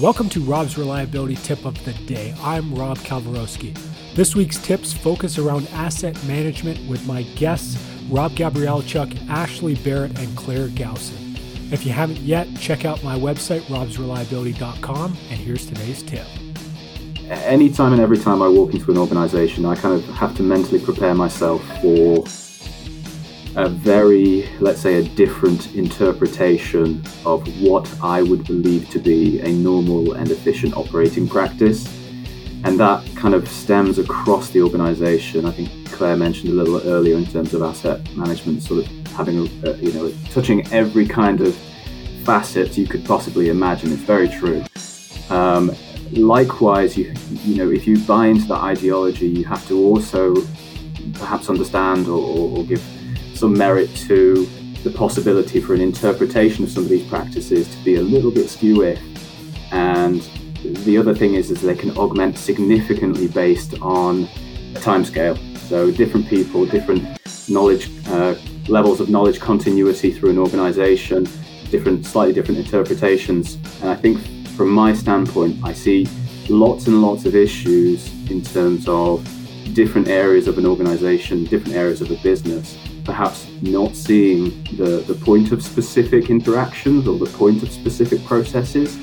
Welcome to Rob's Reliability Tip of the Day. I'm Rob Kalwarowskyj. This week's tips focus around asset management with my guests Rob Gabrielchuk, Ashley Barrett, and Claire Gowson. If you haven't yet, check out my website, robsreliability.com, and here's today's tip. Anytime and every time I walk into an organization, I kind of have to mentally prepare myself for a very, let's say, a different interpretation of what I would believe to be a normal and efficient operating practice. And that kind of stems across the organization. I think Claire mentioned a little earlier in terms of asset management, sort of having, a, you know, touching every kind of facet you could possibly imagine. It's very true. Um, likewise, you, you know, if you buy into the ideology, you have to also perhaps understand or, or give some merit to the possibility for an interpretation of some of these practices to be a little bit skew And the other thing is, is they can augment significantly based on a timescale. So different people, different knowledge uh, levels of knowledge continuity through an organization, different, slightly different interpretations. And I think from my standpoint, I see lots and lots of issues in terms of different areas of an organization, different areas of a business perhaps not seeing the, the point of specific interactions or the point of specific processes